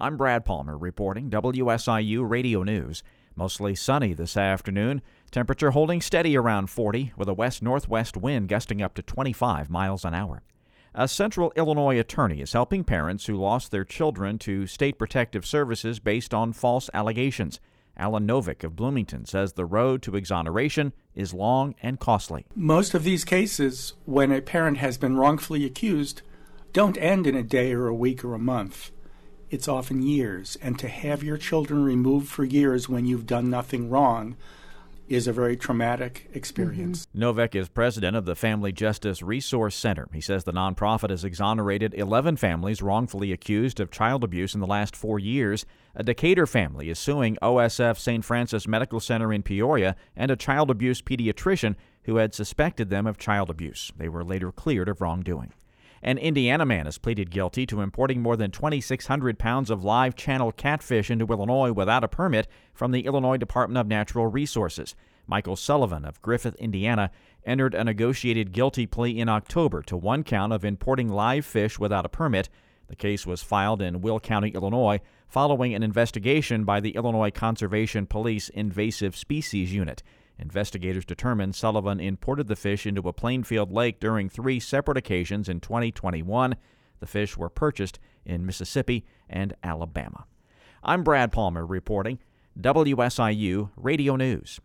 I'm Brad Palmer reporting WSIU Radio News. Mostly sunny this afternoon. Temperature holding steady around 40 with a west northwest wind gusting up to 25 miles an hour. A central Illinois attorney is helping parents who lost their children to state protective services based on false allegations. Alan Novick of Bloomington says the road to exoneration is long and costly. Most of these cases, when a parent has been wrongfully accused, don't end in a day or a week or a month. It's often years, and to have your children removed for years when you've done nothing wrong is a very traumatic experience. Mm-hmm. Novak is president of the Family Justice Resource Center. He says the nonprofit has exonerated 11 families wrongfully accused of child abuse in the last four years. A Decatur family is suing OSF St. Francis Medical Center in Peoria and a child abuse pediatrician who had suspected them of child abuse. They were later cleared of wrongdoing. An Indiana man has pleaded guilty to importing more than 2,600 pounds of live channel catfish into Illinois without a permit from the Illinois Department of Natural Resources. Michael Sullivan of Griffith, Indiana, entered a negotiated guilty plea in October to one count of importing live fish without a permit. The case was filed in Will County, Illinois, following an investigation by the Illinois Conservation Police Invasive Species Unit. Investigators determined Sullivan imported the fish into a Plainfield lake during three separate occasions in 2021. The fish were purchased in Mississippi and Alabama. I'm Brad Palmer reporting WSIU Radio News.